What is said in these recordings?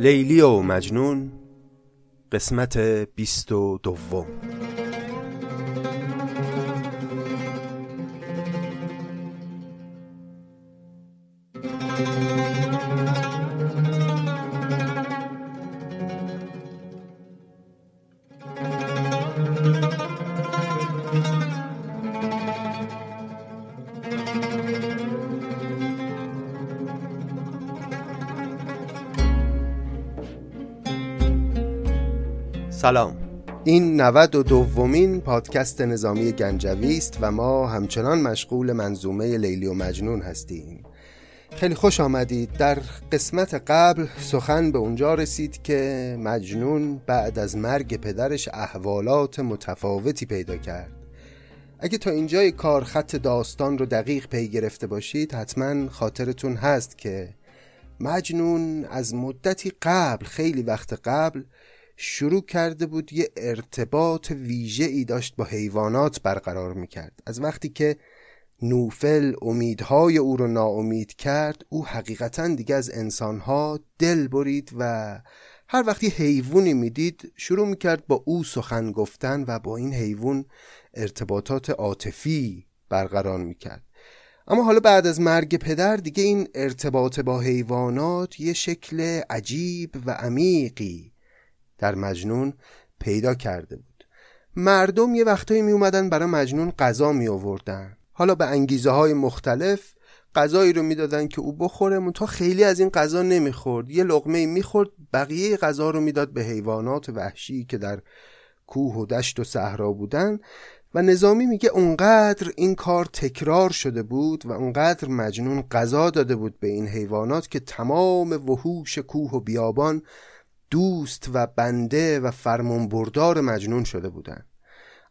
لیلی و مجنون قسمت بیست و دوم. سلام. این 92 دومین پادکست نظامی گنجوی است و ما همچنان مشغول منظومه لیلی و مجنون هستیم. خیلی خوش آمدید. در قسمت قبل سخن به اونجا رسید که مجنون بعد از مرگ پدرش احوالات متفاوتی پیدا کرد. اگه تا اینجای کار خط داستان رو دقیق پی گرفته باشید حتما خاطرتون هست که مجنون از مدتی قبل خیلی وقت قبل شروع کرده بود یه ارتباط ویژه ای داشت با حیوانات برقرار می‌کرد. از وقتی که نوفل امیدهای او رو ناامید کرد او حقیقتا دیگه از انسانها دل برید و هر وقتی حیوانی می‌دید شروع می‌کرد با او سخن گفتن و با این حیوان ارتباطات عاطفی برقرار می‌کرد. اما حالا بعد از مرگ پدر دیگه این ارتباط با حیوانات یه شکل عجیب و عمیقی در مجنون پیدا کرده بود. مردم یه وقتایی می اومدن برای مجنون غذا می آوردن حالا به انگیزه های مختلف غذایی رو می‌دادن که او بخوره تا خیلی از این غذا نمی‌خورد. یه لقمه می‌خورد بقیه غذا رو می‌داد به حیوانات وحشی که در کوه و دشت و صحرا بودن. و نظامی میگه اونقدر این کار تکرار شده بود و اونقدر مجنون غذا داده بود به این حیوانات که تمام وحوش کوه و بیابان دوست و بنده و فرمانبردار مجنون شده بودند.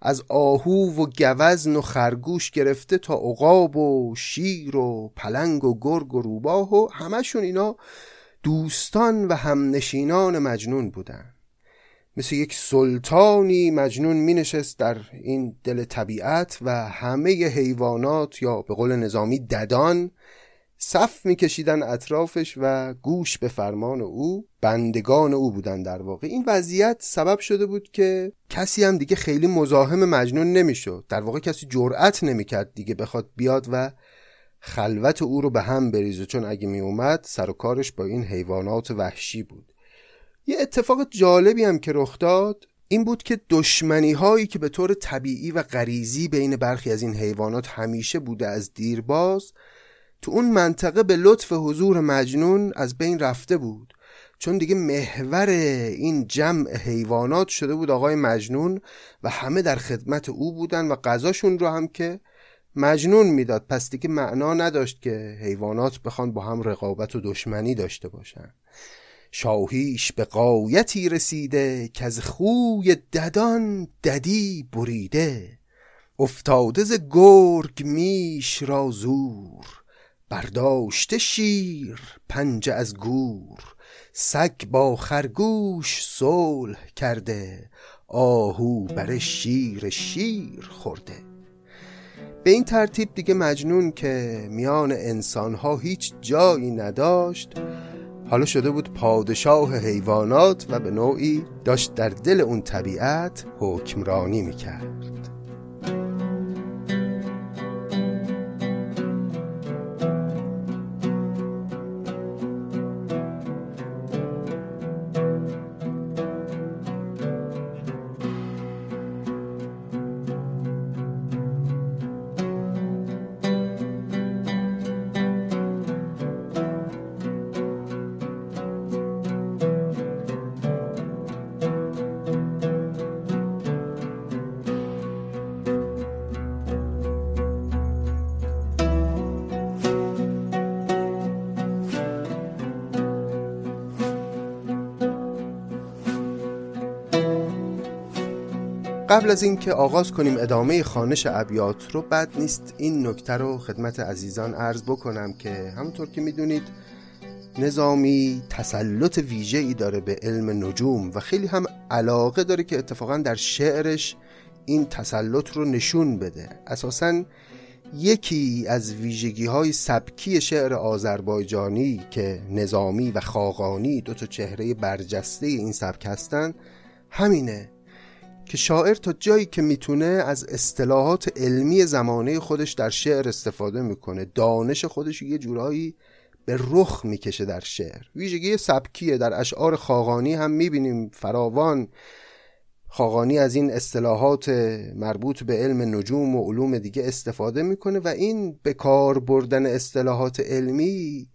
از آهو و گوزن و خرگوش گرفته تا عقاب و شیر و پلنگ و گرگ و روباه و همشون اینا دوستان و همنشینان مجنون بودن مثل یک سلطانی مجنون می نشست در این دل طبیعت و همه حیوانات یا به قول نظامی ددان صف میکشیدن اطرافش و گوش به فرمان او بندگان او بودن در واقع. این وضعیت سبب شده بود که کسی هم دیگه خیلی مزاحم مجنون نمی‌شد. در واقع کسی جرأت نمی‌کرد دیگه بخواد بیاد و خلوت او رو به هم بریزه. چون اگه می اومد سر و کارش با این حیوانات وحشی بود. یه اتفاق جالبی هم که رخ داد این بود که دشمنی هایی که به طور طبیعی و غریزی بین برخی از این حیوانات همیشه بوده از دیرباز تو اون منطقه به لطف حضور مجنون از بین رفته بود. چون دیگه محور این جمع حیوانات شده بود آقای مجنون و همه در خدمت او بودن و غذاشون رو هم که مجنون می‌داد. پس دیگه معنا نداشت که حیوانات بخوان با هم رقابت و دشمنی داشته باشن. شاهیش به قایتی رسیده که از خوی ددان ددی بریده. افتاده ز گرگ میش را زور. برداشته شیر پنجه از گور سگ با خرگوش صلح کرده آهو بر شیر شیر خورده. به این ترتیب دیگه مجنون که میان انسانها هیچ جایی نداشت حالا شده بود پادشاه حیوانات و به نوعی داشت در دل اون طبیعت حکمرانی می‌کرد. قبل از اینکه آغاز کنیم ادامه خانش ابیات رو بد نیست این نکته رو خدمت عزیزان عرض بکنم که همونطور که می‌دونید نظامی تسلط ویژه ای داره به علم نجوم و خیلی هم علاقه داره که اتفاقا در شعرش این تسلط رو نشون بده. اساسا یکی از ویژگی های سبکی شعر آذربایجانی که نظامی و خاقانی دو تا چهره برجسته این سبک هستند همینه. که شاعر تا جایی که می‌تونه از اصطلاحات علمی زمانه خودش در شعر استفاده می‌کنه. دانش خودش یه جورایی به رخ می‌کشه در شعر. ویژگی سبکیه. در اشعار خاقانی هم می‌بینیم فراوان. خاقانی از این اصطلاحات مربوط به علم نجوم و علوم دیگه استفاده می‌کنه و این به کار بردن اصطلاحات علمی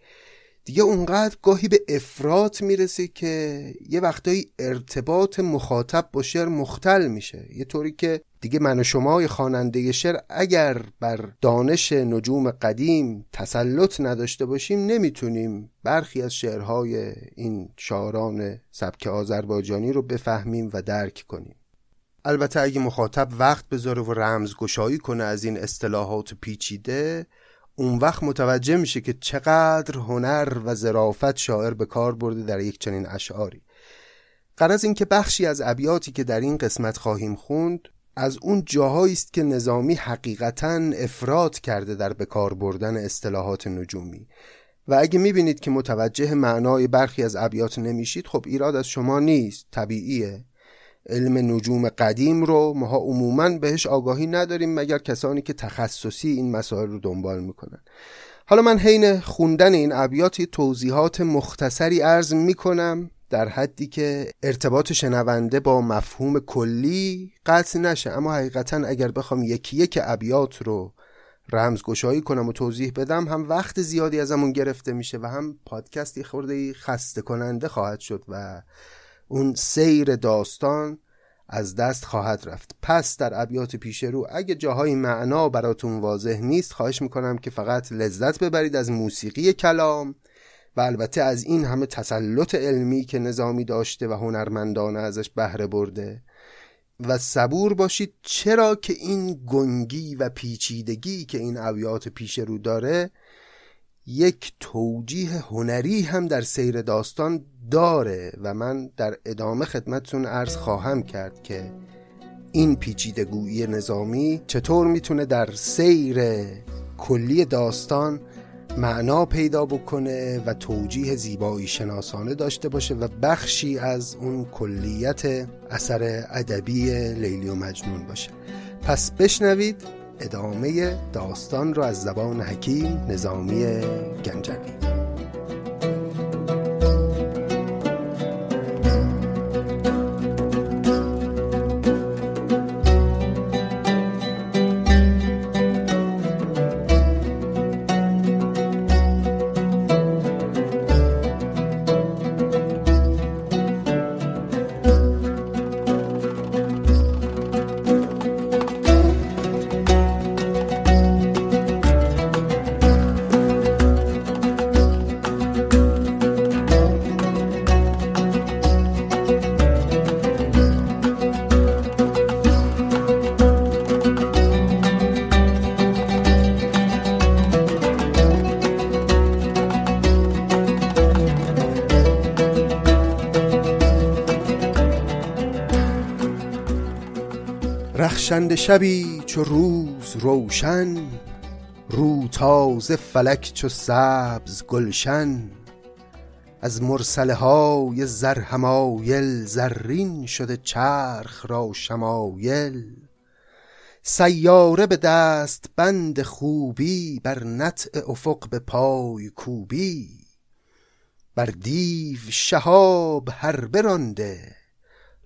دیگه اونقدر گاهی به افراد می‌رسه که یه وقتایی ارتباط مخاطب با شعر مختل میشه. یه طوری که دیگه من و شما خواننده شعر اگر بر دانش نجوم قدیم تسلط نداشته باشیم نمی‌تونیم برخی از شعرهای این شاعران سبک آذربایجانی رو بفهمیم و درک کنیم. البته اگه مخاطب وقت بذاره و رمزگشایی کنه از این اصطلاحات پیچیده اون وقت متوجه میشه که چقدر هنر و ظرافت شاعر به کار برده در یک چنین اشعاری. این که بخشی از ابیاتی که در این قسمت خواهیم خوند از اون جاهایی است که نظامی حقیقتا افراد کرده در بکار بردن اصطلاحات نجومی. و اگه می‌بینید که متوجه معنای برخی از ابیات نمیشید خب ایراد از شما نیست طبیعیه. علم نجوم قدیم رو ماها عموما بهش آگاهی نداریم مگر کسانی که تخصصی این مسائل رو دنبال می‌کنن. حالا من حین خوندن این ابیات توضیحات مختصری عرض می‌کنم در حدی که ارتباط شنونده با مفهوم کلی قطع نشه. اما حقیقتا اگر بخوام یکی یک ابیات رو رمزگشایی کنم و توضیح بدم هم وقت زیادی ازمون گرفته میشه و هم پادکستی خورده خسته کننده خواهد شد و اون سیر داستان از دست خواهد رفت. پس در ابیات پیش رو اگه جاهای معنا براتون واضح نیست خواهش می‌کنم که فقط لذت ببرید از موسیقی کلام و البته از این همه تسلط علمی که نظامی داشته و هنرمندانه ازش بهره برده. و صبور باشید چرا که این گنگی و پیچیدگی که این ابیات پیش رو داره یک توجیه هنری هم در سیر داستان داره و من در ادامه خدمتتون عرض خواهم کرد که این پیچیدگویی نظامی چطور می‌تونه در سیر کلی داستان معنا پیدا بکنه و توجیه زیبایی شناسانه داشته باشه و بخشی از اون کلیت اثر ادبی لیلی و مجنون باشه. پس بشنوید ادامه داستان رو از زبان حکیم نظامی گنجوی. رخشند شبی چو روز روشن رو تازه فلک چو سبز گلشن. از مرسله های زر همایل زرین شده چرخ را شمایل. سیاره به دست بند خوبی بر نطع افق به پای کوبی. بر دیو شهاب هر برانده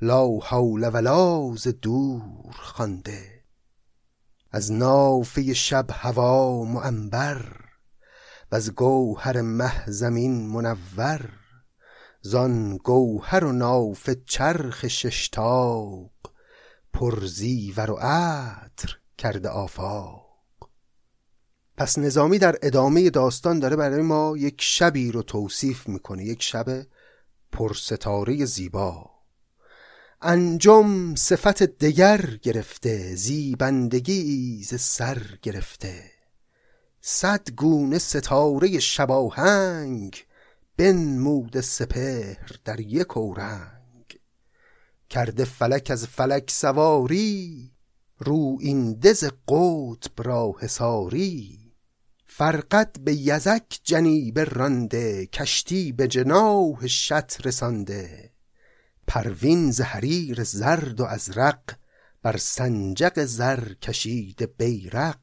لا حول ولا ز دور خوانده از نافه شب هوا معنبر از گوهر مه زمین منور. زان گوهر و نافه چرخ ششتاق پر زیور و عطر کرده آفاق. پس نظامی در ادامه داستان داره برای ما یک شبی رو توصیف می‌کنه یک شب پرستاره زیبا. انجام صفت دگر گرفته زیبندگی ز سر گرفته. صد گونه ستاره شباهنگ بنموده سپهر در یک اورنگ. کرده فلک از فلک سواری رو این دز قطب را حساری فرقد به یزک جنیب رانده کشتی به جناح شط رسانده. پروین ز حریر زرد و ازرق بر سنجق زر کشیده بیرق.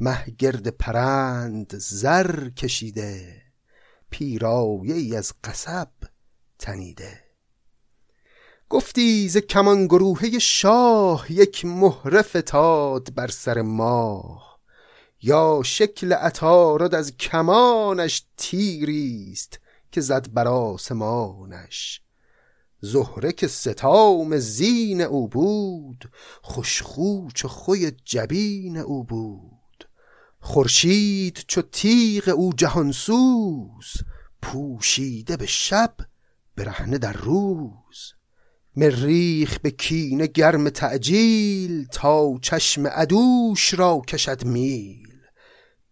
مه گرد پرند زر کشیده پیرایه ای از قصب تنیده. گفتی ز کمان گروهه شاه یک مهره فتاد بر سر ماه. یا شکل عطارد از کمانش تیریست که زد بر آسمانش. زهره که ستام زین او بود خوشخو چو خوی جبین او بود. خورشید چو تیغ او جهانسوز پوشیده به شب برهنه در روز. مریخ به کینه گرم تعجیل تا چشم عدوش را کشد میل.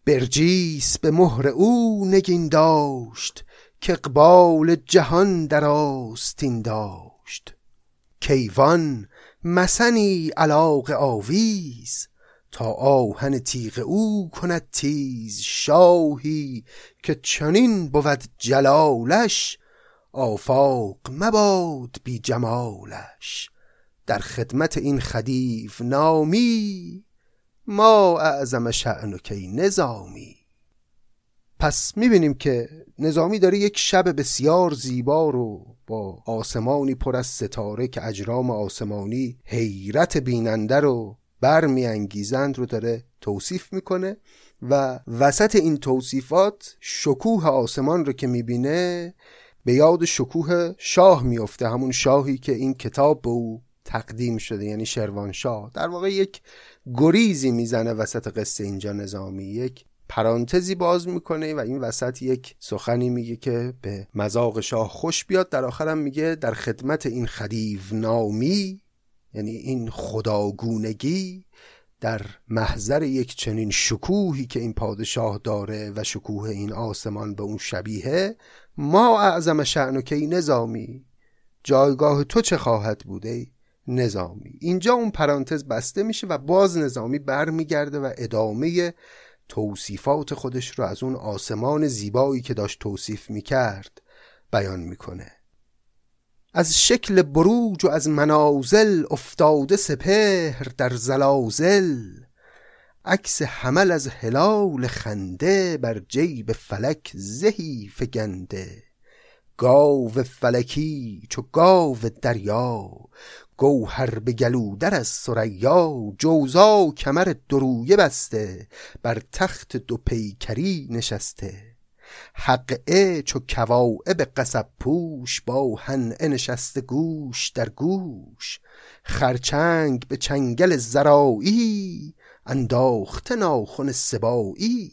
برجیس به مهر او نگین داشت که اقبال جهان در آستین داشت. کیوان مسنی علاق آویز تا آهن تیغ او کند تیز شاهی که چنین بود جلالش آفاق مباد بی جمالش. در خدمت این خدیو نامی ما اعظم شعن کی نظامی. پس می‌بینیم که نظامی داره یک شب بسیار زیبا رو با آسمانی پر از ستاره که اجرام آسمانی حیرت بیننده رو برمیانگیزند رو داره توصیف می‌کنه و وسط این توصیفات شکوه آسمان رو که می‌بینه به یاد شکوه شاه میفته همون شاهی که این کتاب به او تقدیم شده یعنی شروان شاه در واقع یک گریزی می‌زنه وسط قصه اینجا نظامی یک پرانتزی باز می‌کنه و این وسط یک سخنی میگه که به مذاق شاه خوش بیاد. در آخرم میگه در خدمت این خدیو نامی یعنی این خداگونگی در محضر یک چنین شکوهی که این پادشاه داره و شکوه این آسمان به اون شبیه ما اعظم شعن و کی نظامی؟ جایگاه تو چه خواهد بوده نظامی؟ اینجا اون پرانتز بسته میشه و باز نظامی برمیگرده و ادامه توصیفات خودش رو از اون آسمان زیبایی که داشت توصیف می‌کرد بیان می‌کنه. از شکل بروج و از منازل افتاده سپهر در زلازل عکس حمل از هلال خنده بر جیب فلک زهی فگنده. گاو فلکی چو گاو دریا گوهر به گلودر از سریا جوزا کمر درویه بسته بر تخت دو پیکری نشسته. حقه چو به قصب پوش با هنعه نشسته گوش در گوش. خرچنگ به چنگل زرایی انداخته ناخن سبایی.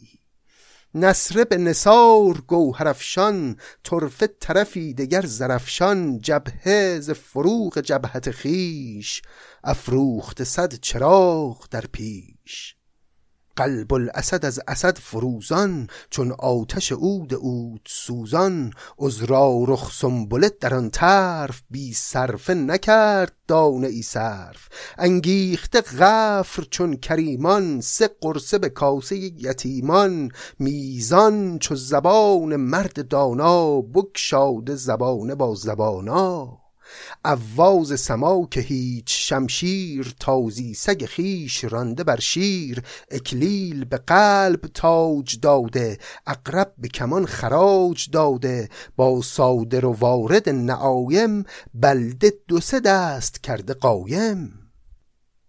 نصره به نسار گوهرفشان طرفه طرفی دگر زرفشان جبهه ز فروغ جبهت خیش افروخت صد چراغ در پیش. قلب الاسد از اسد فروزان چون آتش عود عود سوزان. عذرا رخ سنبله در آن طرف بی صرفه نکرد دانه ای صرف. انگیخته غفر چون کریمان سه قرصه به کاسه یتیمان. میزان چو زبان مرد دانا بگشاده زبانه با زبانا. اواز سما که هیچ شمشیر تازی سگ خیش رانده بر شیر اکلیل به قلب تاج داده اقرب به کمان خراج داده با صادر و وارد نعایم بلده دو سه دست کرده قایم.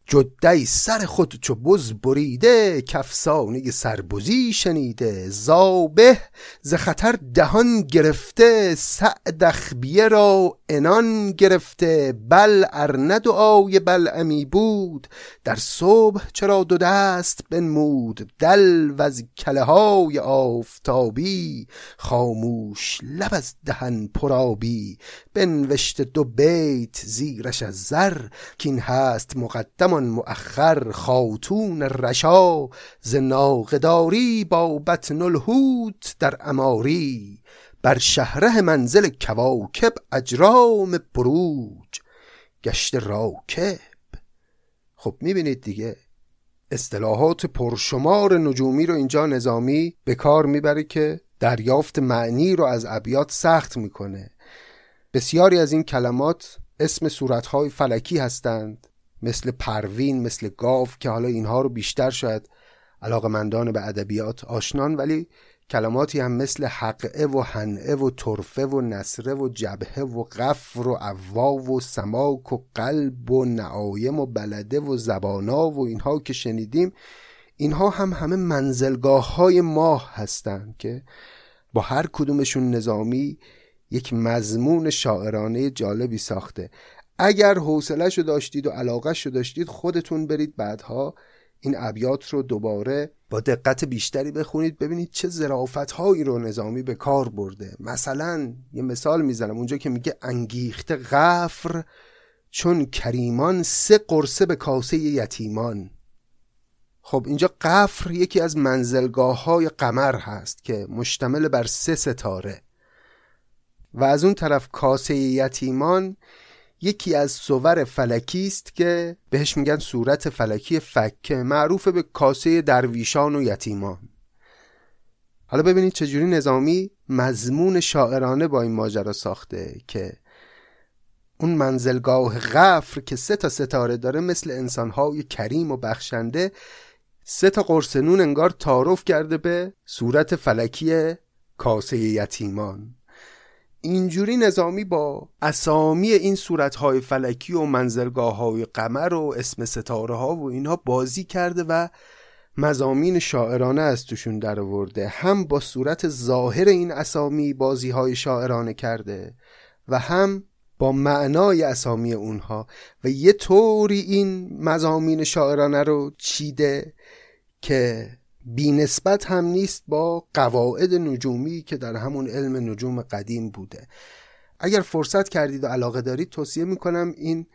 جدی سر خود چو بز بریده کفسانه سربزی شنیده. زابه ز خطر دهان گرفته سعد اخبیه را انان گرفته. بل ارنه دعای امی بود در صبح چرا دو دست بنمود. دل و از کله های آفتابی خاموش لب از دهن پرابی بنوشته دو بیت زیرش از زر کین هست مقدم همان مؤخر خاتون رشا ز ناقداری با بطن الهوت در اماری بر شهره منزل کواکب اجرام بروج گشت راکب. خب می‌بینید دیگه اصطلاحات پرشمار نجومی رو اینجا نظامی به کار می‌بره که دریافت معنی رو از ابیات سخت می‌کنه. بسیاری از این کلمات اسم صورتهای فلکی هستند. مثل پروین مثل گاو که حالا اینها رو بیشتر شاید علاقمندان به ادبیات آشنان ولی کلماتی هم مثل حقه و هنعه و طرفه و نصره و جبهه و غفر و عوا و سماک و قلب و نعایم و بلده و زبانا و اینها که شنیدیم اینها هم همه منزلگاه های ماه هستند که با هر کدومشون نظامی یک مضمون شاعرانه جالبی ساخته. اگر حوصلهشو داشتید و علاقهشو داشتید خودتون برید بعدها این ابیات رو دوباره با دقت بیشتری بخونید ببینید چه زرافت هایی رو نظامی به کار برده. مثلا یه مثال می‌زنم اونجا که میگه انگیخته غفر چون کریمان سه قرصه به کاسه یتیمان. خب اینجا قفر یکی از منزلگاه های قمر هست که مشتمل بر سه ستاره و از اون طرف کاسه یتیمان یکی از صور فلکی است که بهش میگن صورت فلکی فکه معروف به کاسه درویشان و یتیمان. حالا ببینید چجوری نظامی مضمون شاعرانه با این ماجرا ساخته که اون منزلگاه غفر که سه تا ستاره داره مثل انسانهای کریم و بخشنده سه تا قرصنون انگار تعارف کرده به صورت فلکی کاسه یتیمان. اینجوری نظامی با اسامی این صورتهای فلکی و منزلگاه های قمر و اسم ستاره ها و اینها بازی کرده و مزامین شاعرانه از توشون در آورده. هم با صورت ظاهر این اسامی بازی های شاعرانه کرده و هم با معنای اسامی اونها. و یه طوری این مزامین شاعرانه رو چیده که بی نسبت هم نیست با قواعد نجومی که در همون علم نجوم قدیم بوده. اگر فرصت کردید و علاقه دارید توصیه می‌کنم این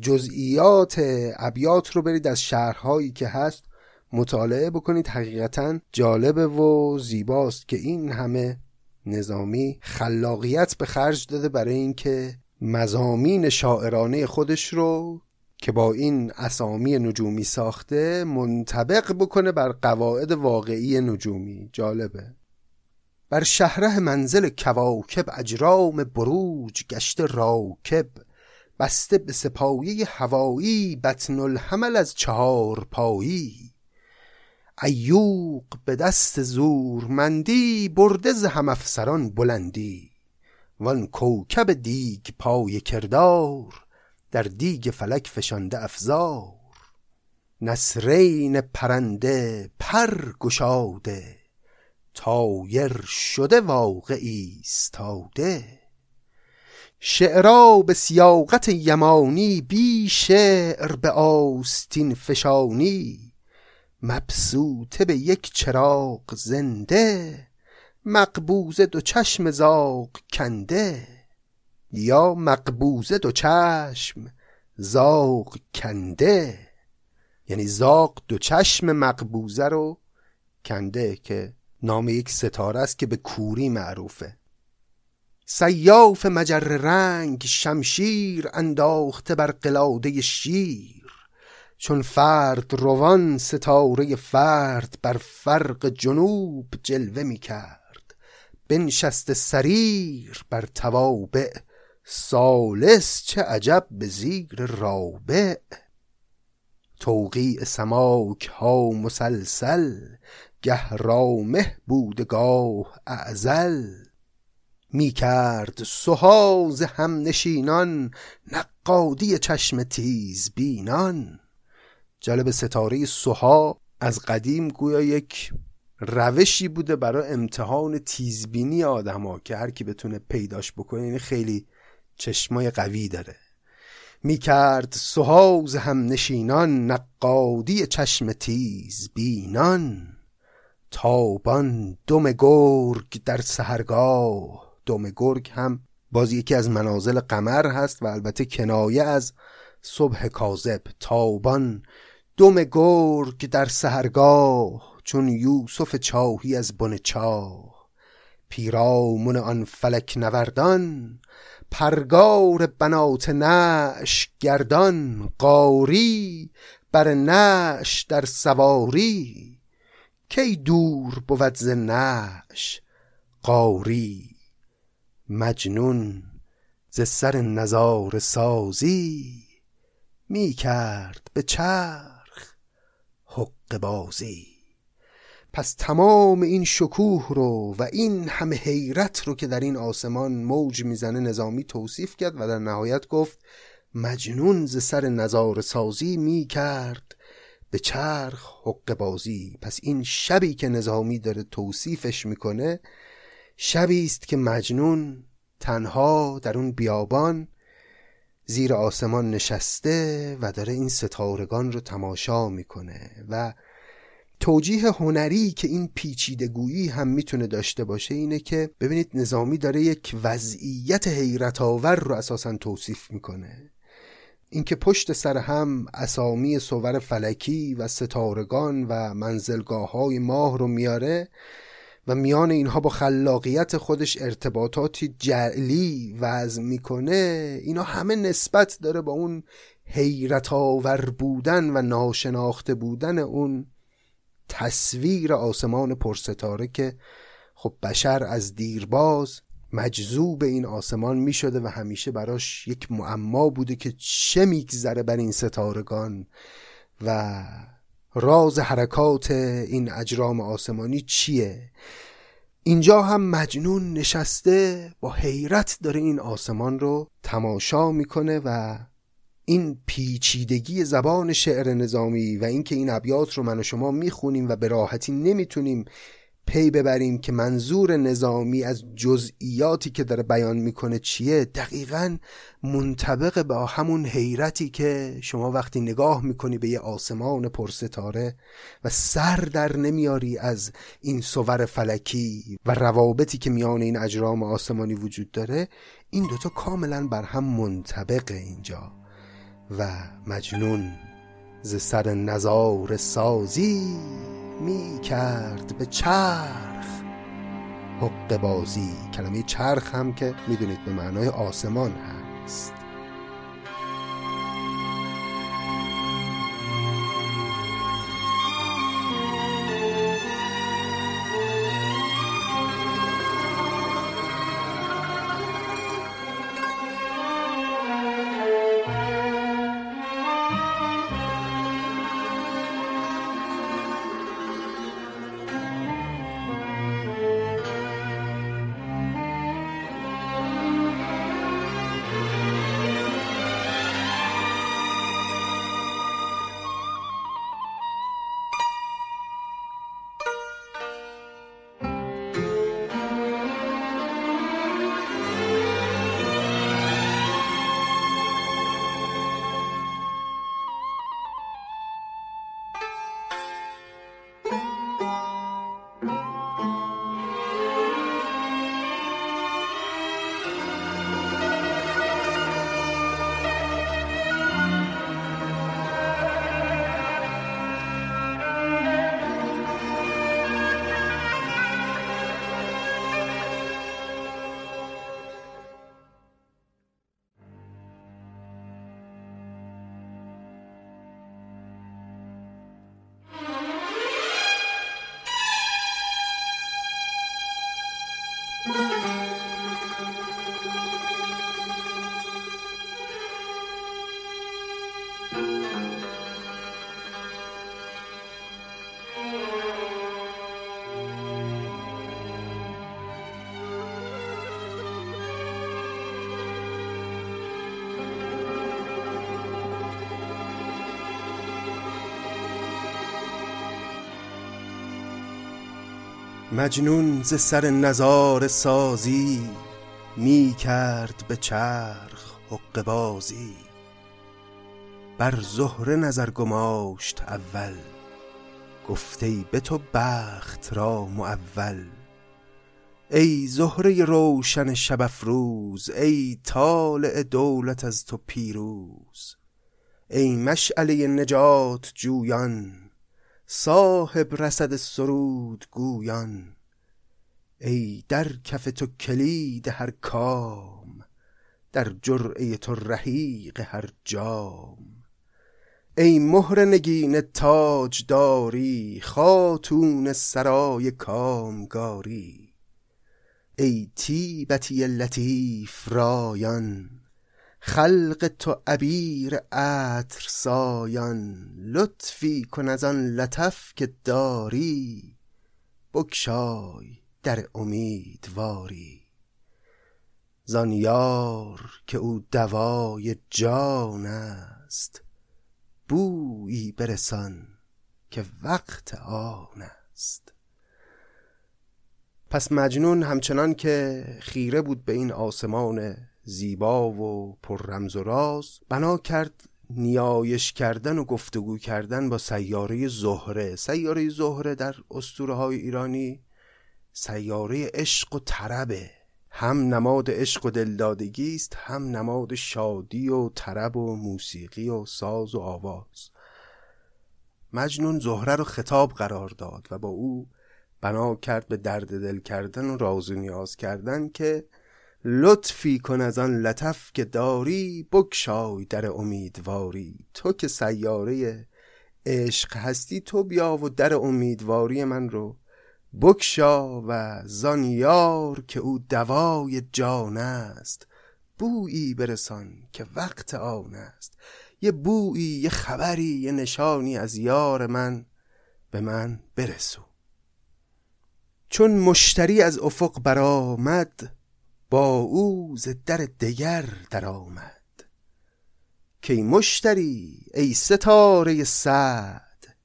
جزئیات ابیات رو برید از شهرهایی که هست مطالعه بکنید. حقیقتا جالبه و زیباست که این همه نظامی خلاقیت به خرج داده برای اینکه مزامین شاعرانه خودش رو که با این اسامی نجومی ساخته منطبق بکنه بر قواعد واقعی نجومی. جالبه. بر شهره منزل کواکب اجرام بروج گشته راکب بسته به سپایی هوایی بطن الحمل از چهار پایی. ایوق به دست زورمندی برده ز هم افسران بلندی. وان کوکب دیگ پای کردار در دیگ فلک فشانده افزار. نسرین پرنده پر گشاده تایر شده واقع ایستاده. شعرا به سیاقت یمانی بی شعر به آستین فشانی مبسوطه به یک چراغ زنده مقبوزه دو چشم زاغ کنده. یا مقبوزه دو چشم زاغ کنده. یعنی زاغ دو چشم مقبوزه رو کنده که نام یک ستاره است که به کوری معروفه. سیاف مجر رنگ شمشیر انداخته بر قلاده شیر. چون فرد روان ستاره فرد بر فرق جنوب جلوه می کرد بنشست سریر بر توابع سالس چه عجب به زیر رابع. توقیع سماک ها مسلسل گه رامه بودگاه اعزل می کرد سهاز هم نشینان نقادی چشم تیز بینان. جالب ستاره سوها از قدیم گویا یک روشی بوده برای امتحان تیزبینی آدما که هر کی بتونه پیداش بکنه یعنی خیلی چشمای قوی داره. می‌کرد سهاز هم نشینان نقادی چشم تیز بینان. تابان دم گرگ در سهرگاه دم گرگ هم باز یکی از منازل قمر هست و البته کنایه از صبح کاذب. تابان دم گرگ در سهرگاه چون یوسف چاهی از بن چاه. پیرامون آن فلک نوردان پرگار بنات نش گردان قاری بر نش در سواری. کی دور بود ز نش قاری؟ مجنون ز سر نظار سازی می کرد به چرخ حق بازی. پس تمام این شکوه رو و این همه حیرت رو که در این آسمان موج می‌زنه نظامی توصیف کرد و در نهایت گفت مجنون ز سر نظار سازی می کرد به چرخ حق بازی. پس این شبی که نظامی داره توصیفش می‌کنه شبی است که مجنون تنها در اون بیابان زیر آسمان نشسته و داره این ستارگان رو تماشا می‌کنه و توجیه هنری که این پیچیدگویی هم می‌تونه داشته باشه اینه که ببینید نظامی داره یک وضعیت حیرت آور رو اساسا توصیف می‌کنه. اینکه پشت سر هم اسامی صور فلکی و ستارگان و منزلگاه های ماه رو میاره و میان اینها با خلاقیت خودش ارتباطاتی جعلی وضع می‌کنه اینا همه نسبت داره با اون حیرت آور بودن و ناشناخته بودن اون تصویر آسمان پرستاره که خب بشر از دیرباز مجذوب این آسمان می شده و همیشه براش یک معما بوده که چه میگذره بر این ستارگان و راز حرکات این اجرام آسمانی چیه؟ اینجا هم مجنون نشسته با حیرت داره این آسمان رو تماشا می‌کنه و این پیچیدگی زبان شعر نظامی و اینکه این ابیات رو من و شما می‌خونیم و به راحتی نمی‌تونیم پی ببریم که منظور نظامی از جزئیاتی که داره بیان می‌کنه چیه دقیقا منطبق با همون حیرتی که شما وقتی نگاه می‌کنی به یه آسمان پرستاره و سر در نمیاری از این صور فلکی و روابطی که میان این اجرام آسمانی وجود داره این دوتا کاملا بر هم منطبقه اینجا. و مجنون ز سر نظار سازی می کرد به چرخ. حق بازی کلمه چرخ هم که می‌دونید به معنای آسمان هست. مجنون ز سر نظار سازی می کرد به چرخ حق بازی. بر زهره نظر گماشت اول گفته به تو بخت را معول ای زهره روشن شب افروز ای طالع دولت از تو پیروز. ای مشعله نجات جویان صاحب رسد سرود گویان ای در کف تو کلید هر کام در جرعه تو رحیق هر جام. ای مهر نگین تاج داری خاتون سرای کامگاری. ای تیبتی لطیف رایان خلق تو عبیر عطر سایان لطفی کن از آن لطف که داری. بگشای در امیدواری. زان یار که او دوای جان است بویی برسان که وقت آن است. پس مجنون همچنان که خیره بود به این آسمان زیبا و پر رمز و راز. بنا کرد نیایش کردن و گفتگو کردن با سیاره زهره. سیاره زهره در اسطوره های ایرانی سیاره عشق و طربه هم نماد عشق و دلدادگی است هم نماد شادی و طرب و موسیقی و ساز و آواز. مجنون زهره رو خطاب قرار داد و با او بنا کرد به درد دل کردن و راز و نیاز کردن که لطفی کن از آن لطف که داری بکشای در امیدواری. تو که سیاره عشق هستی تو بیا و در امیدواری من رو بکشا و زان یار که او دوای جان است. بویی برسان که وقت آن است. یه بویی یه خبری یه نشانی از یار من به من برسو. چون مشتری از افق برآمد با او ز در دگر درآمد. کی مشتری ای ستاره سعد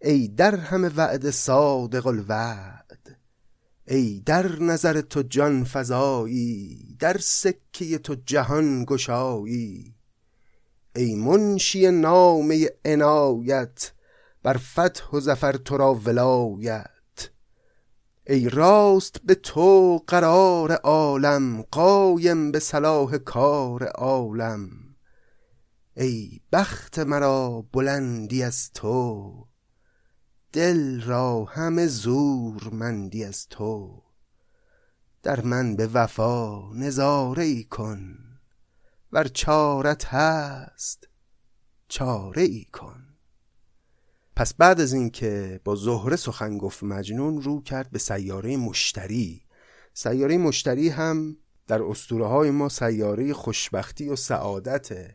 ای در همه وعد صادق الوعد ای در نظر تو جان فزایی در سکه تو جهان گشایی ای منشی نامه عنایت بر فتح و ظفر تو را ولایت ای راست به تو قرار عالم قایم به صلاح کار عالم. ای بخت مرا بلندی از تو دل را همه زور مندی از تو. در من به وفا نظاره ای کن ور چارت هست چاره ای کن. پس بعد از اینکه با زهره سخن گفت مجنون رو کرد به سیاره مشتری. سیاره مشتری هم در اسطوره های ما سیاره خوشبختی و سعادته.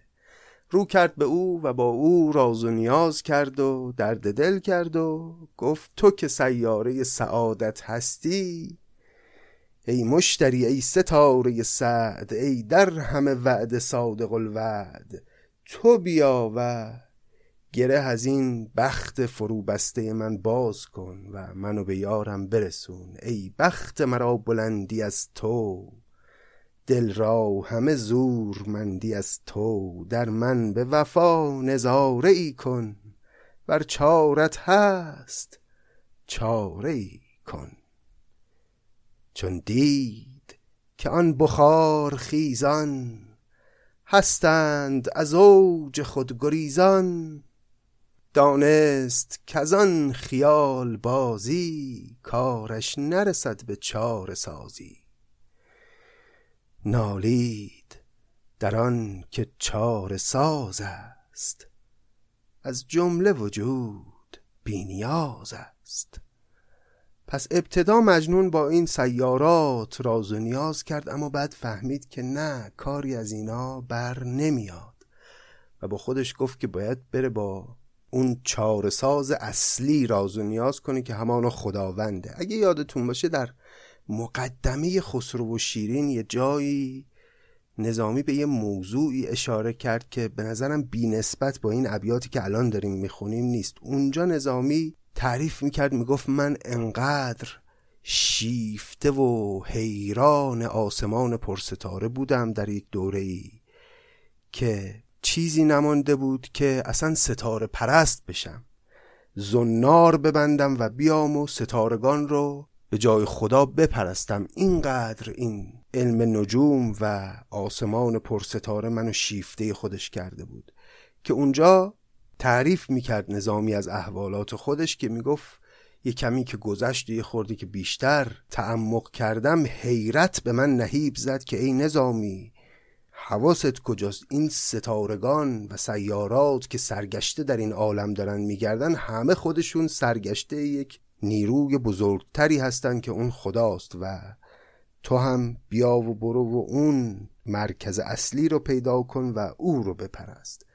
رو کرد به او و با او راز و نیاز کرد و درد دل کرد و گفت تو که سیاره سعادت هستی ای مشتری ای ستاره سعد ای در همه وعد صادق الوعد تو بیا و گره از این بخت فروبسته من باز کن و منو به یارم برسون. ای بخت مرا بلندی از تو دل را همه زور مندی از تو. در من به وفا نظاره ای کن ور چارت هست چاره ای کن. چون دید که آن بخار خیزان هستند از اوج خود گریزان دانست کزان خیال بازی کارش نرسد به چار سازی. نالید در آن که چار ساز است از جمله وجود بینیاز است. پس ابتدا مجنون با این سیارات راز و نیاز کرد اما بعد فهمید که نه کاری از اینا بر نمیاد و با خودش گفت که باید بره با اون چار ساز اصلی راز و نیاز کنه که همانا خداونده. اگه یادتون باشه در مقدمه خسرو و شیرین یه جایی نظامی به یه موضوعی اشاره کرد که به نظرم بی نسبت با این ابیاتی که الان داریم می‌خونیم نیست. اونجا نظامی تعریف می‌کرد می‌گفت من انقدر شیفته و حیران آسمان پرستاره بودم در یک دوره ای که چیزی نمانده بود که اصلا ستاره پرست بشم. زنار ببندم و بیام و ستارگان رو به جای خدا بپرستم. اینقدر این علم نجوم و آسمان پرستاره منو شیفته خودش کرده بود که اونجا تعریف می‌کرد نظامی از احوالات خودش که می‌گفت یه کمی که گذشت یه خوردی که بیشتر تعمق کردم حیرت به من نهیب زد که ای نظامی حواست کجاست؟ این ستارگان و سیارات که سرگشته در این عالم دارن میگردن همه خودشون سرگشته یک نیروی بزرگتری هستن که اون خداست و تو هم بیا و برو و اون مرکز اصلی رو پیدا کن و او رو بپرست.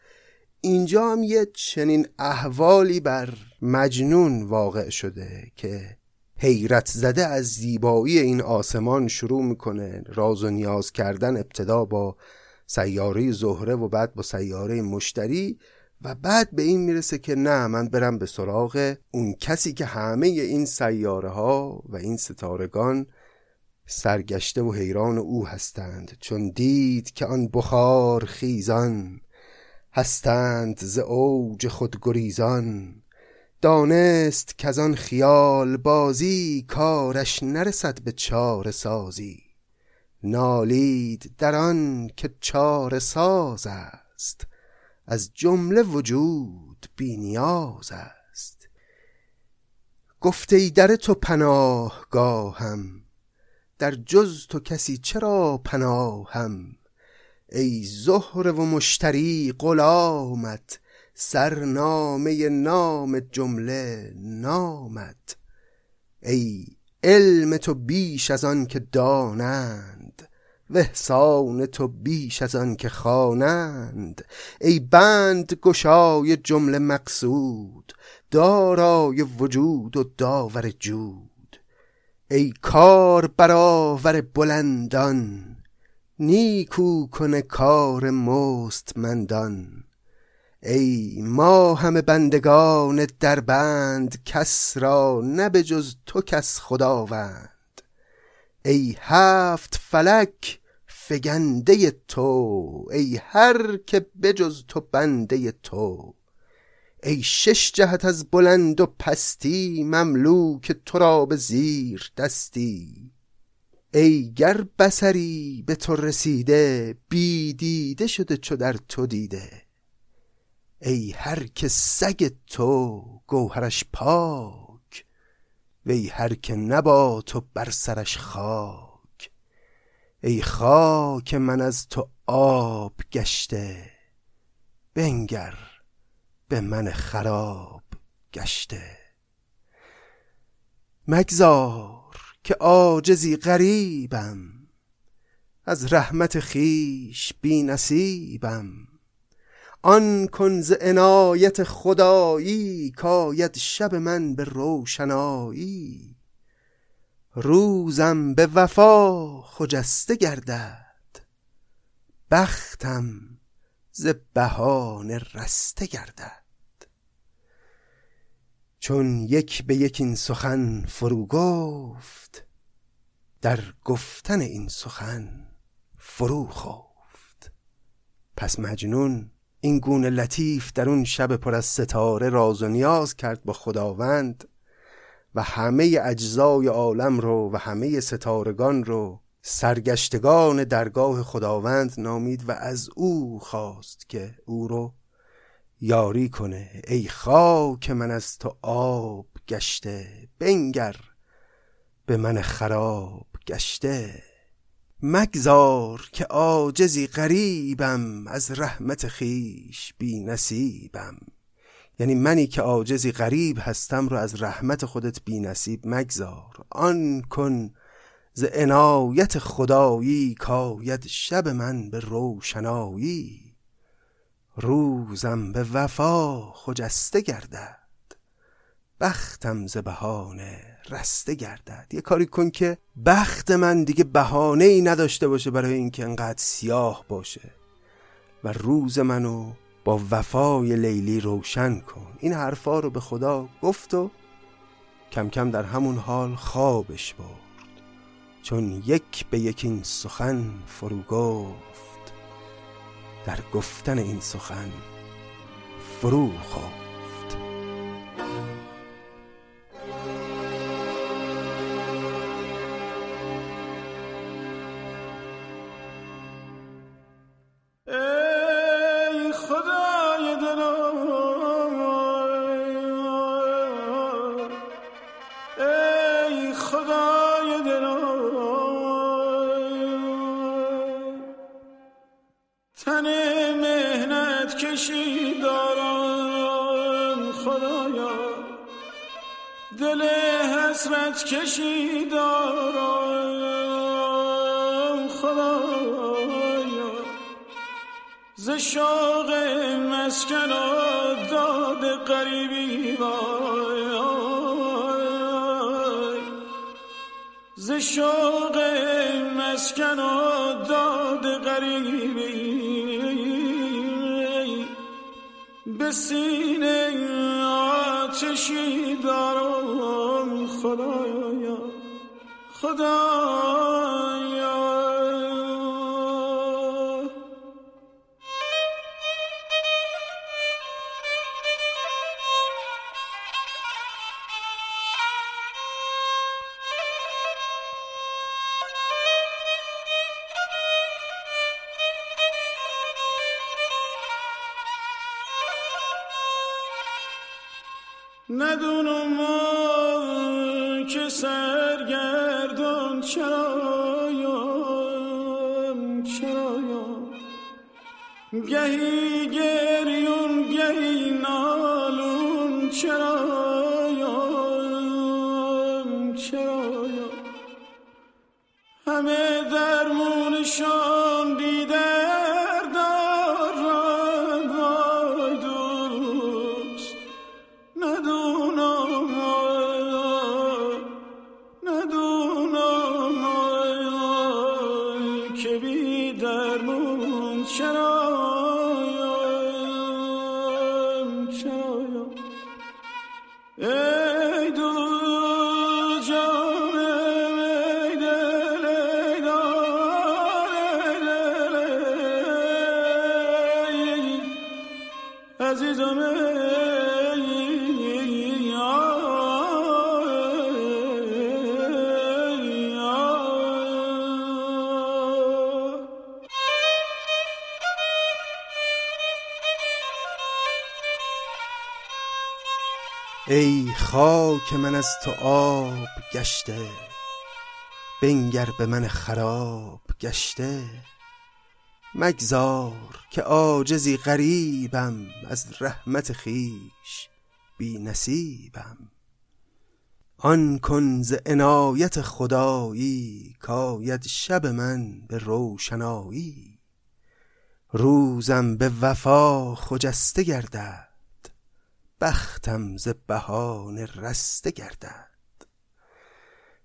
اینجا هم یه چنین احوالی بر مجنون واقع شده که حیرت زده از زیبایی این آسمان شروع می‌کنه راز و نیاز کردن ابتدا با سیاره زهره و بعد با سیاره مشتری و بعد به این می‌رسه که نه من برم به سراغ اون کسی که همه این سیاره ها و این ستارگان سرگشته و حیران او هستند. چون دید که آن بخار خیزان هستند ز اوج خود گریزان. دانست که آن خیال بازی کارش نرسد به چار سازی. نالید در آن که چار ساز است. از جمله وجود بینیاز است. گفته ای در تو پناهگاهم. در جز تو کسی چرا پناهم؟ ای زهره و مشتری غلامت سرنامه نام جمله نامت. ای علم تو بیش از آن که دانند و احسان تو بیش از آن که خوانند. ای بند گشای جمله مقصود دارای وجود و داور جود. ای کار برآور بلندان نیکو کنه کار مستمندان. ای ما همه بندگان در بند کس را نه به جز تو کس خداوند. ای هفت فلک فگنده تو ای هر که بجز تو بنده تو. ای شش جهت از بلند و پستی مملوک تو را به زیر دستی. ای گر بسری به تو رسیده بی دیده شده چو در تو دیده. ای هر که سگ تو گوهرش پاک وی هر که نبا تو بر سرش خاک. ای خاک من از تو آب گشته بنگر به من خراب گشته. مگذار که عاجزی غریبم از رحمت خیش بی نصیبم. آن کن ز عنایت خدایی کاید شب من به روشنایی. روزم به وفا خجسته گردد بختم ز بهانه رسته گردد. چون یک به یک این سخن فرو گفت در گفتن این سخن فرو خفت. پس مجنون این گونه لطیف در اون شب پر از ستاره راز و نیاز کرد با خداوند و همه اجزای عالم رو و همه ستارگان رو سرگشتگان درگاه خداوند نامید و از او خواست که او رو یاری کنه. ای خاک من از تو آب گشته بنگر به من خراب گشته. مگذار که عاجزی غریبم از رحمت خیش بی نصیبم. یعنی منی که عاجزی غریب هستم رو از رحمت خودت بی نصیب مگذار. آن کن ز عنایت خدایی کاید شب من به روشنایی. روزم به وفا خجسته گردد بختم ز بهانه رسته گردد. یه کاری کن که بخت من دیگه بهانه ای نداشته باشه برای اینکه انقدر سیاه باشه. و روز منو با وفای لیلی روشن کن. این حرفا رو به خدا گفت و کم کم در همون حال خوابش برد. چون یک به یک این سخن فرو گفت. در گفتن این سخن فرو خواب حسرت کشی دارم خدایا. ز شوق مسکن داد قریبی وای. ز شوق مسکن داد قریبی به سینه آتشی دارم. خدایا. خدایا ای خاک من از تو آب گشته بنگر به من خراب گشته. مگذار که عاجزی غریبم از رحمت خیش بی نصیبم. آن کن ز عنایت خدایی کاید شب من به روشنایی. روزم به وفا خجسته گردد بختم ز بهانه رسته گردد.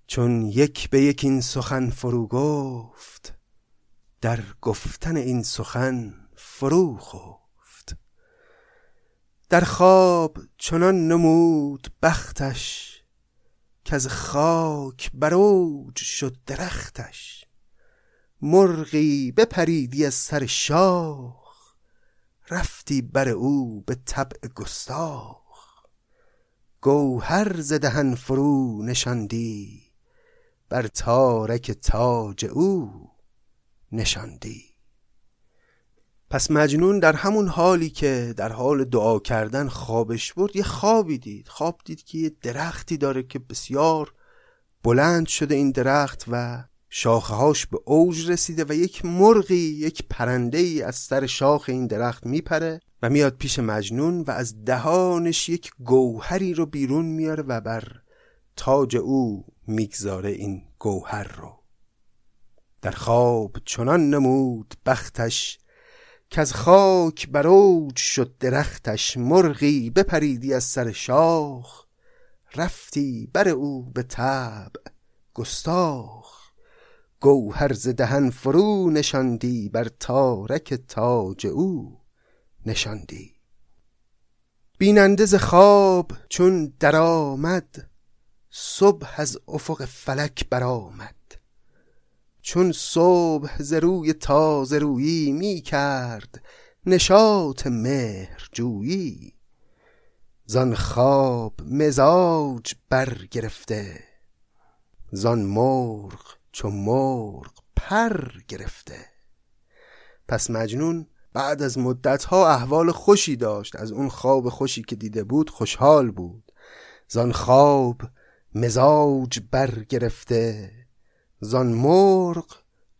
چون یک به یک این سخن فرو گفت در گفتن این سخن فرو خفت. در خواب چنان نمود بختش از خاک بر اوج شد درختش. مرغی بپریدی از سر شاخ رفتی بر او به طبع گستاخ. گوهر ز دهن فرو نشاندی بر تارک تاج او نشاندی. پس مجنون در همون حالی که در حال دعا کردن خوابش برد یه خوابی دید. خواب دید که یه درختی داره که بسیار بلند شده این درخت و شاخهاش به اوج رسیده و یک مرغی یک پرنده ای از سر شاخ این درخت میپره و میاد پیش مجنون و از دهانش یک گوهری رو بیرون میاره و بر تاج او می‌گذاره این گوهر رو. در خواب چنان نمود بختش که از خاک بر اوج شد درختش. مرغی بپریدی از سر شاخ رفتی بر او به طبع گستاخ. گوهر ز دهن فرو نشاندی بر تارک تاج او نشاندی. بیننده ز خواب چون درآمد صبح از افق فلک برآمد. چون صبح ز روی تازه رویی می کرد نشاط مهر جویی. زان خواب مزاج برگرفته زان مرغ چو مرغ پر گرفته. پس مجنون بعد از مدتها احوال خوشی داشت. از اون خواب خوشی که دیده بود خوشحال بود. زان خواب مزاج برگرفته زان مرغ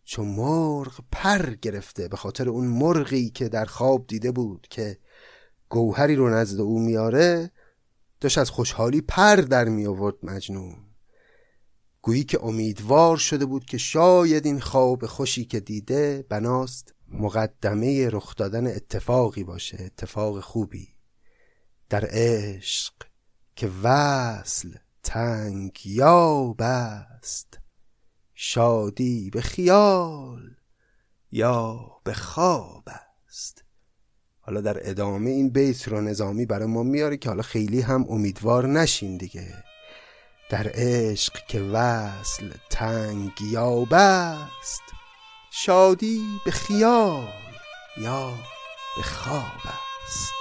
چون مرغ پر گرفته. به خاطر اون مرغی که در خواب دیده بود که گوهری رو نزد او میاره داشت از خوشحالی پر در می آورد مجنون. گویی که امیدوار شده بود که شاید این خواب خوشی که دیده بناست مقدمه رخ دادن اتفاقی باشه اتفاق خوبی. در عشق که وصل تنگ یا بست شادی به خیال یا به خواب است. حالا در ادامه این بیت رو نظامی برای ما میاره که حالا خیلی هم امیدوار نشین دیگه. در عشق که وصل تنگ یا بست شادی به خیال یا به خواب است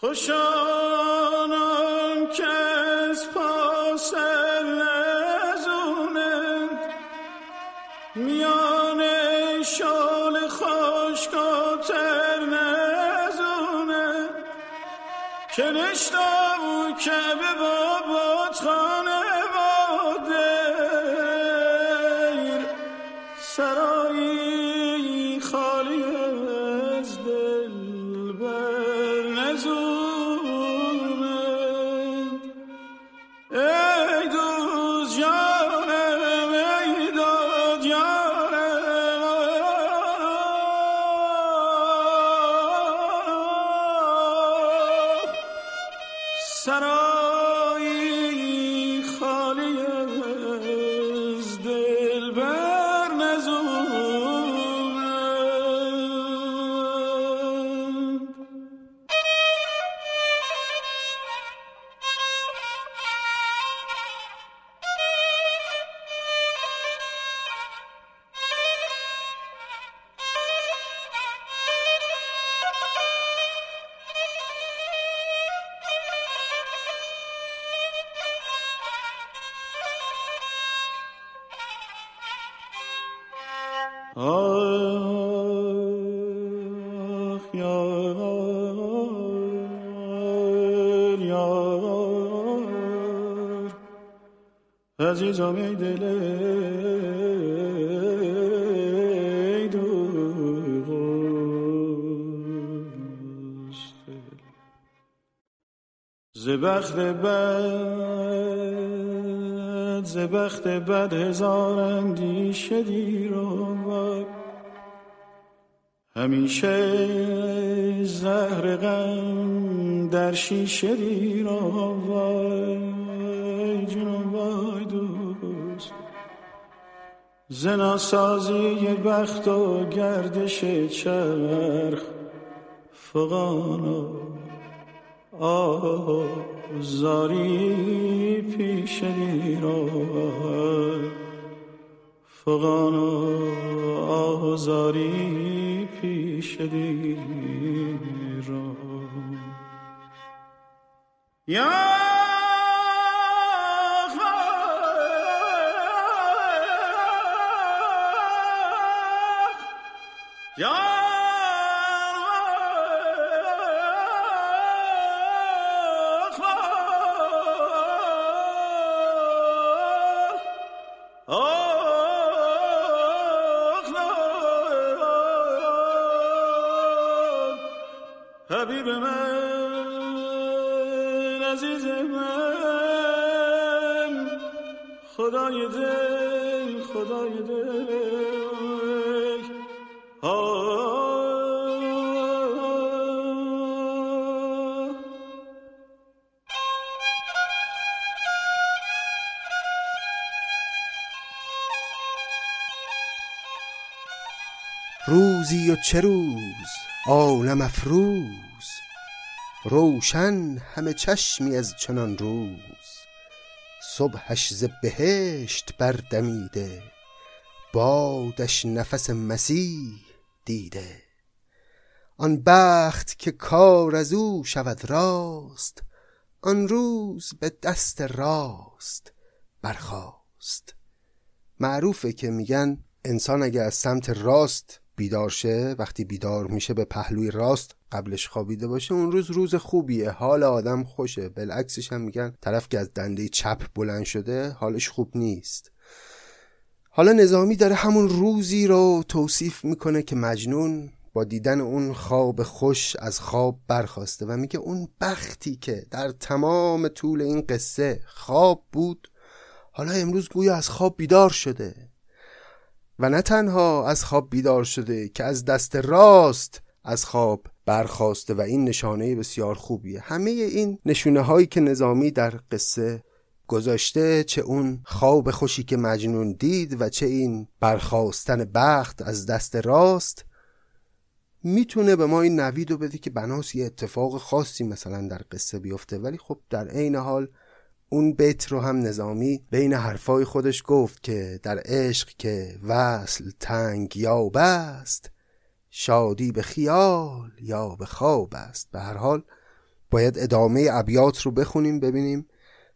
خوشانم یار یار عزیزم ای دل ای دوست. ز بخت بد ز بخت بد هزار اندیشه دیر آور همیشه زهر غم در شیشه دیر آور جنون وای دوست زناسازی بخت و گردش چرخ فغانا آزاری پیش دیرا فغانا آزاری پیش دیرا یا حبیب من عزیز من. خدای دل خدای دل. روزی و چه روز؟ عالم افروز. روشن همه چشمی از چنان روز. صبحش ز بهشت بردمیده بادش نفس مسیح دیده. آن بخت که کار از او شود راست آن روز به دست راست برخاست. معروفه که میگن انسان اگه از سمت راست بیدار شه وقتی بیدار میشه به پهلوی راست قبلش خوابیده باشه اون روز روز خوبیه. حال آدم خوشه. بالعکسش هم میگن طرف که از دنده چپ بلند شده حالش خوب نیست. حالا نظامی داره همون روزی رو توصیف می‌کنه که مجنون با دیدن اون خواب خوش از خواب برخواسته و میگه اون بختی که در تمام طول این قصه خواب بود حالا امروز گویا از خواب بیدار شده. و نه تنها از خواب بیدار شده که از دست راست از خواب برخواسته و این نشانه بسیار خوبیه. همه این نشونه هایی که نظامی در قصه گذاشته چه اون خواب خوشی که مجنون دید و چه این برخواستن بخت از دست راست می‌تونه به ما این نوید رو بده که بناس یه اتفاق خاصی مثلا در قصه بیفته. ولی خب در عین حال اون بیت رو هم نظامی بین حرفای خودش گفت که در عشق که وصل تنگ یا است شادی به خیال یا به خواب است. به هر حال باید ادامه ابیات رو بخونیم ببینیم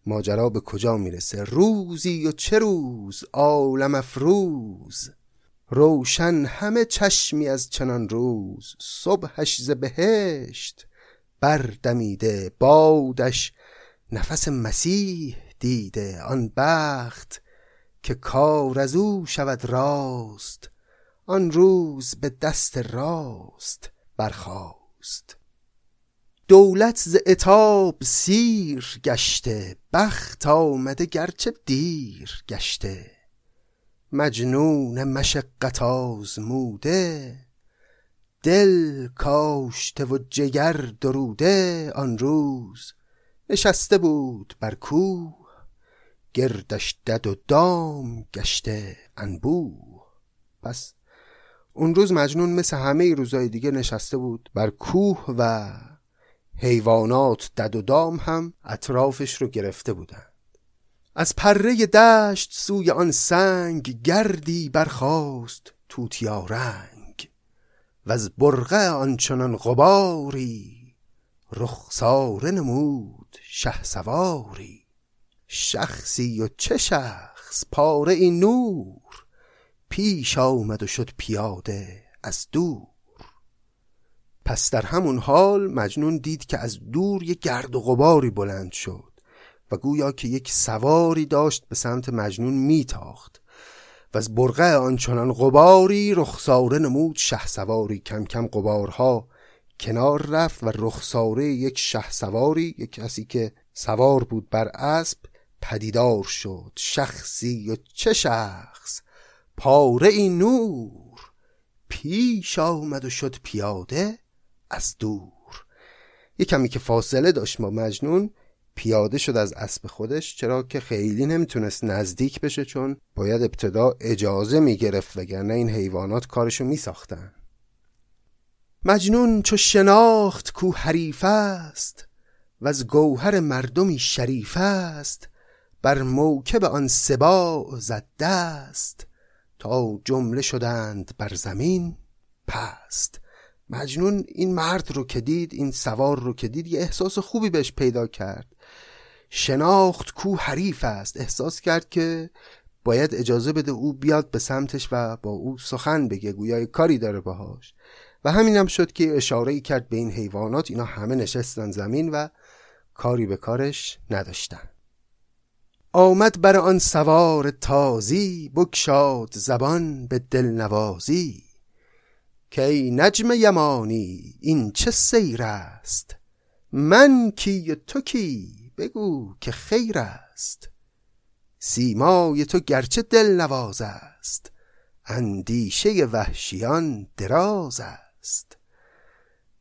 ماجرا به کجا می‌رسه. روزی و چه روز؟ عالم افروز. روشن همه چشمی از چنان روز. صبحش ز بهشت بردمیده. بادش نفس مسیح دیده. آن بخت که کار از او شود راست. آن روز به دست راست برخاست. دولت ز اتاب سیر گشته بخت آمده گرچه دیر گشته. مجنون مشقت آزموده دل کاشته و جگر دروده. آن روز نشسته بود بر کوه گردش دد و دام گشته انبوه. پس اون روز مجنون مثل همه روزای دیگه نشسته بود. بر کوه و حیوانات دد و دام هم اطرافش رو گرفته بودند. از پره دشت سوی آن سنگ گردی برخاست توتیا رنگ. و از برغه آنچنان غباری رخساره نمود شه سواری. شخصی و چه شخص پاره این نور؟ پیش آمد و شد پیاده از دور. پس در همون حال مجنون دید که از دور یک گرد و غباری بلند شد و گویا که یک سواری داشت به سمت مجنون میتاخت و از برقه آنچنان غباری رخساره نمود شه سواری کم کم غبارها کنار رفت و رخساره یک شه سواری یک کسی که سوار بود بر اسب پدیدار شد. شخصی و چه شخص؟ پاره این نور. پیش آمد و شد پیاده از دور. یک کمی که فاصله داشت ما مجنون پیاده شد از اسب خودش چرا که خیلی نمی‌تونست نزدیک بشه چون باید ابتدا اجازه می‌گرفت وگرنه این حیوانات کارشو میساختن. مجنون چو شناخت کو حریف است و از گوهر مردمی شریف است بر موکب آن سبا زد دست تا جمله شدند بر زمین پست. مجنون این مرد رو که دید این سوار رو که دید یه احساس خوبی بهش پیدا کرد. شناخت کو حریف است. احساس کرد که باید اجازه بده او بیاد به سمتش و با او سخن بگه. گویا کاری داره باهاش. و همین هم شد که اشاره کرد به این حیوانات. اینا همه نشستن زمین و کاری به کارش نداشتن. آمد بر آن سوار تازی بکشاد زبان به دل نوازی که ای نجم یمانی این چه سیر است؟ من کی تو کی؟ بگو که خیر است. سیمای تو گرچه دل نواز است اندیشه وحشیان دراز است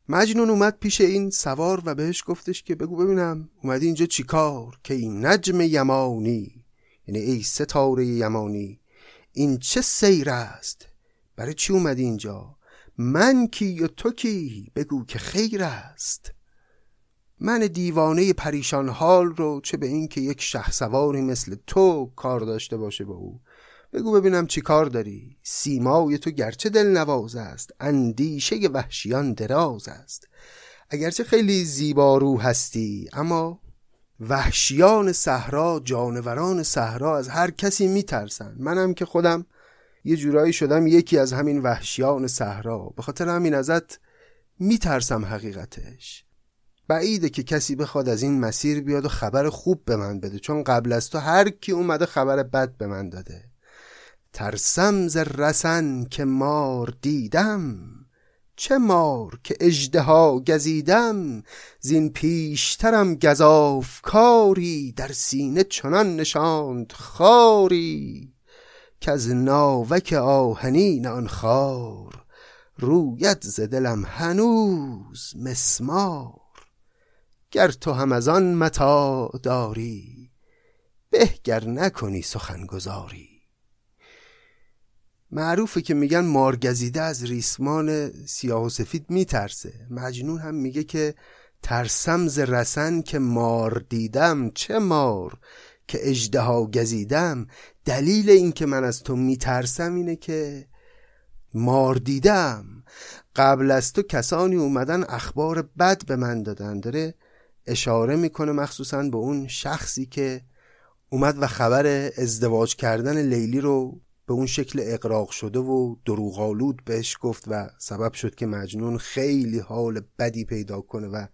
مجنون اومد پیش این سوار و بهش گفتش که بگو ببینم اومدی اینجا چیکار که این نجم یمانی یعنی ای ستاره یمانی این چه سیر است؟ برای چی اومدی اینجا؟ من کی و تو کی؟ بگو که خیر است. من دیوانه پریشان حال رو چه به این که یک شه مثل تو کار داشته باشه با او. بگو ببینم چی کار داری. سیمای تو گرچه دل نواز است اندیشه وحشیان دراز است. اگرچه خیلی زیبارو هستی اما وحشیان صحرا جانوران صحرا از هر کسی میترسن. منم که خودم یه جورایی شدم یکی از همین وحشیان صحرا. به خاطر همین ازت میترسم حقیقتش. بعیده که کسی بخواد از این مسیر بیاد و خبر خوب به من بده چون قبل از تو هر کی اومده خبر بد به من داده. ترسم ز رسن که مار دیدم چه مار که اجدها گزیدم؟ زین پیشترم گذاف کاری در سینه چنان نشاند خاری که از ناوک آهنین آن خار رویت ز دلم هنوز مسمار. گر تو هم از آن متا داری بهگر نکنی سخنگزاری. معروفه که میگن مارگزیده از ریسمان سیاه و سفید میترسه. مجنون هم میگه که ترسم ز رسن که مار دیدم. چه مار که اجدها گزیدم. دلیل این که من از تو میترسم اینه که مار دیدم. قبل از تو کسانی اومدن اخبار بد به من دادن. داره اشاره می‌کنه مخصوصا به اون شخصی که اومد و خبر ازدواج کردن لیلی رو به اون شکل اقراق شده و دروغالود بهش گفت و سبب شد که مجنون خیلی حال بدی پیدا کنه و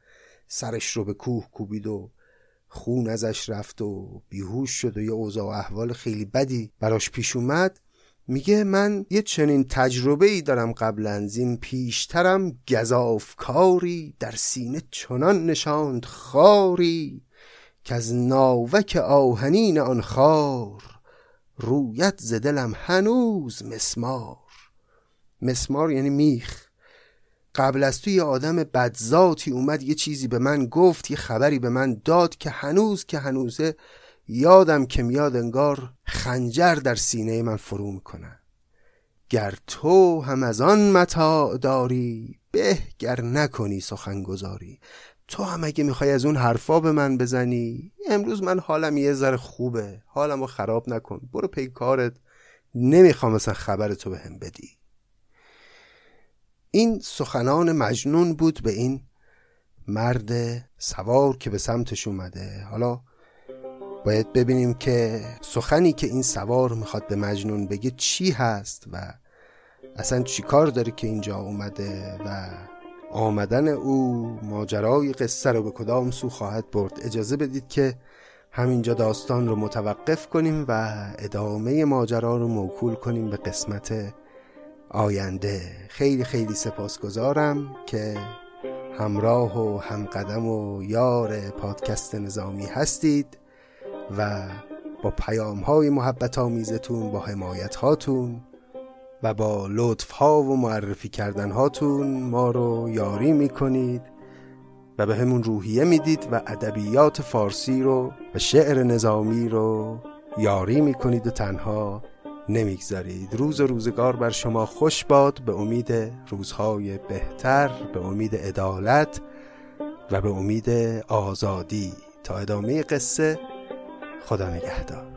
سرش رو به کوه کوبید و خون ازش رفت و بیهوش شد و یه اوضاع و احوال خیلی بدی براش پیش اومد. میگه من یه چنین تجربه ای دارم قبل از این پیشترم گذافکاری در سینه چنان نشاند خاری که از ناوک آهنین آن خار رویت ز دلم هنوز مسمار. مسمار یعنی میخ. قبل از تو یه آدم بدذاتی اومد یه چیزی به من گفت یه خبری به من داد که هنوز که هنوزه یادم که میاد انگار خنجر در سینه من فرو می‌کنه. گر تو هم از آن متا داری به گر نکنی سخنگذاری تو هم اگه می‌خوای از اون حرفا به من بزنی امروز من حالم یه ذره خوبه. حالم رو خراب نکن. برو پی کارت. نمی‌خوام مثلا خبر تو به هم بدی. این سخنان مجنون بود به این مرد سوار که به سمتش اومده. حالا باید ببینیم که سخنی که این سوار می‌خواد به مجنون بگه چی هست و اصلا چی کار داره که اینجا اومده و آمدن او ماجرای قصه رو به کدام سو خواهد برد. اجازه بدید که همینجا داستان رو متوقف کنیم و ادامه ماجرا رو موکول کنیم به قسمت آینده. خیلی خیلی سپاسگزارم که همراه و همقدم و یار پادکست نظامی هستید و با پیام های محبت آمیزتون با حمایت هاتون و با لطف ها و معرفی کردن هاتون ما رو یاری می‌کنید و به همون روحیه می‌دید و ادبیات فارسی رو و شعر نظامی رو یاری می‌کنید و تنها نمی‌گذارید. روز و روزگار بر شما خوش باد به امید روزهای بهتر به امید عدالت و به امید آزادی. تا ادامه قصه خدا نگهدار.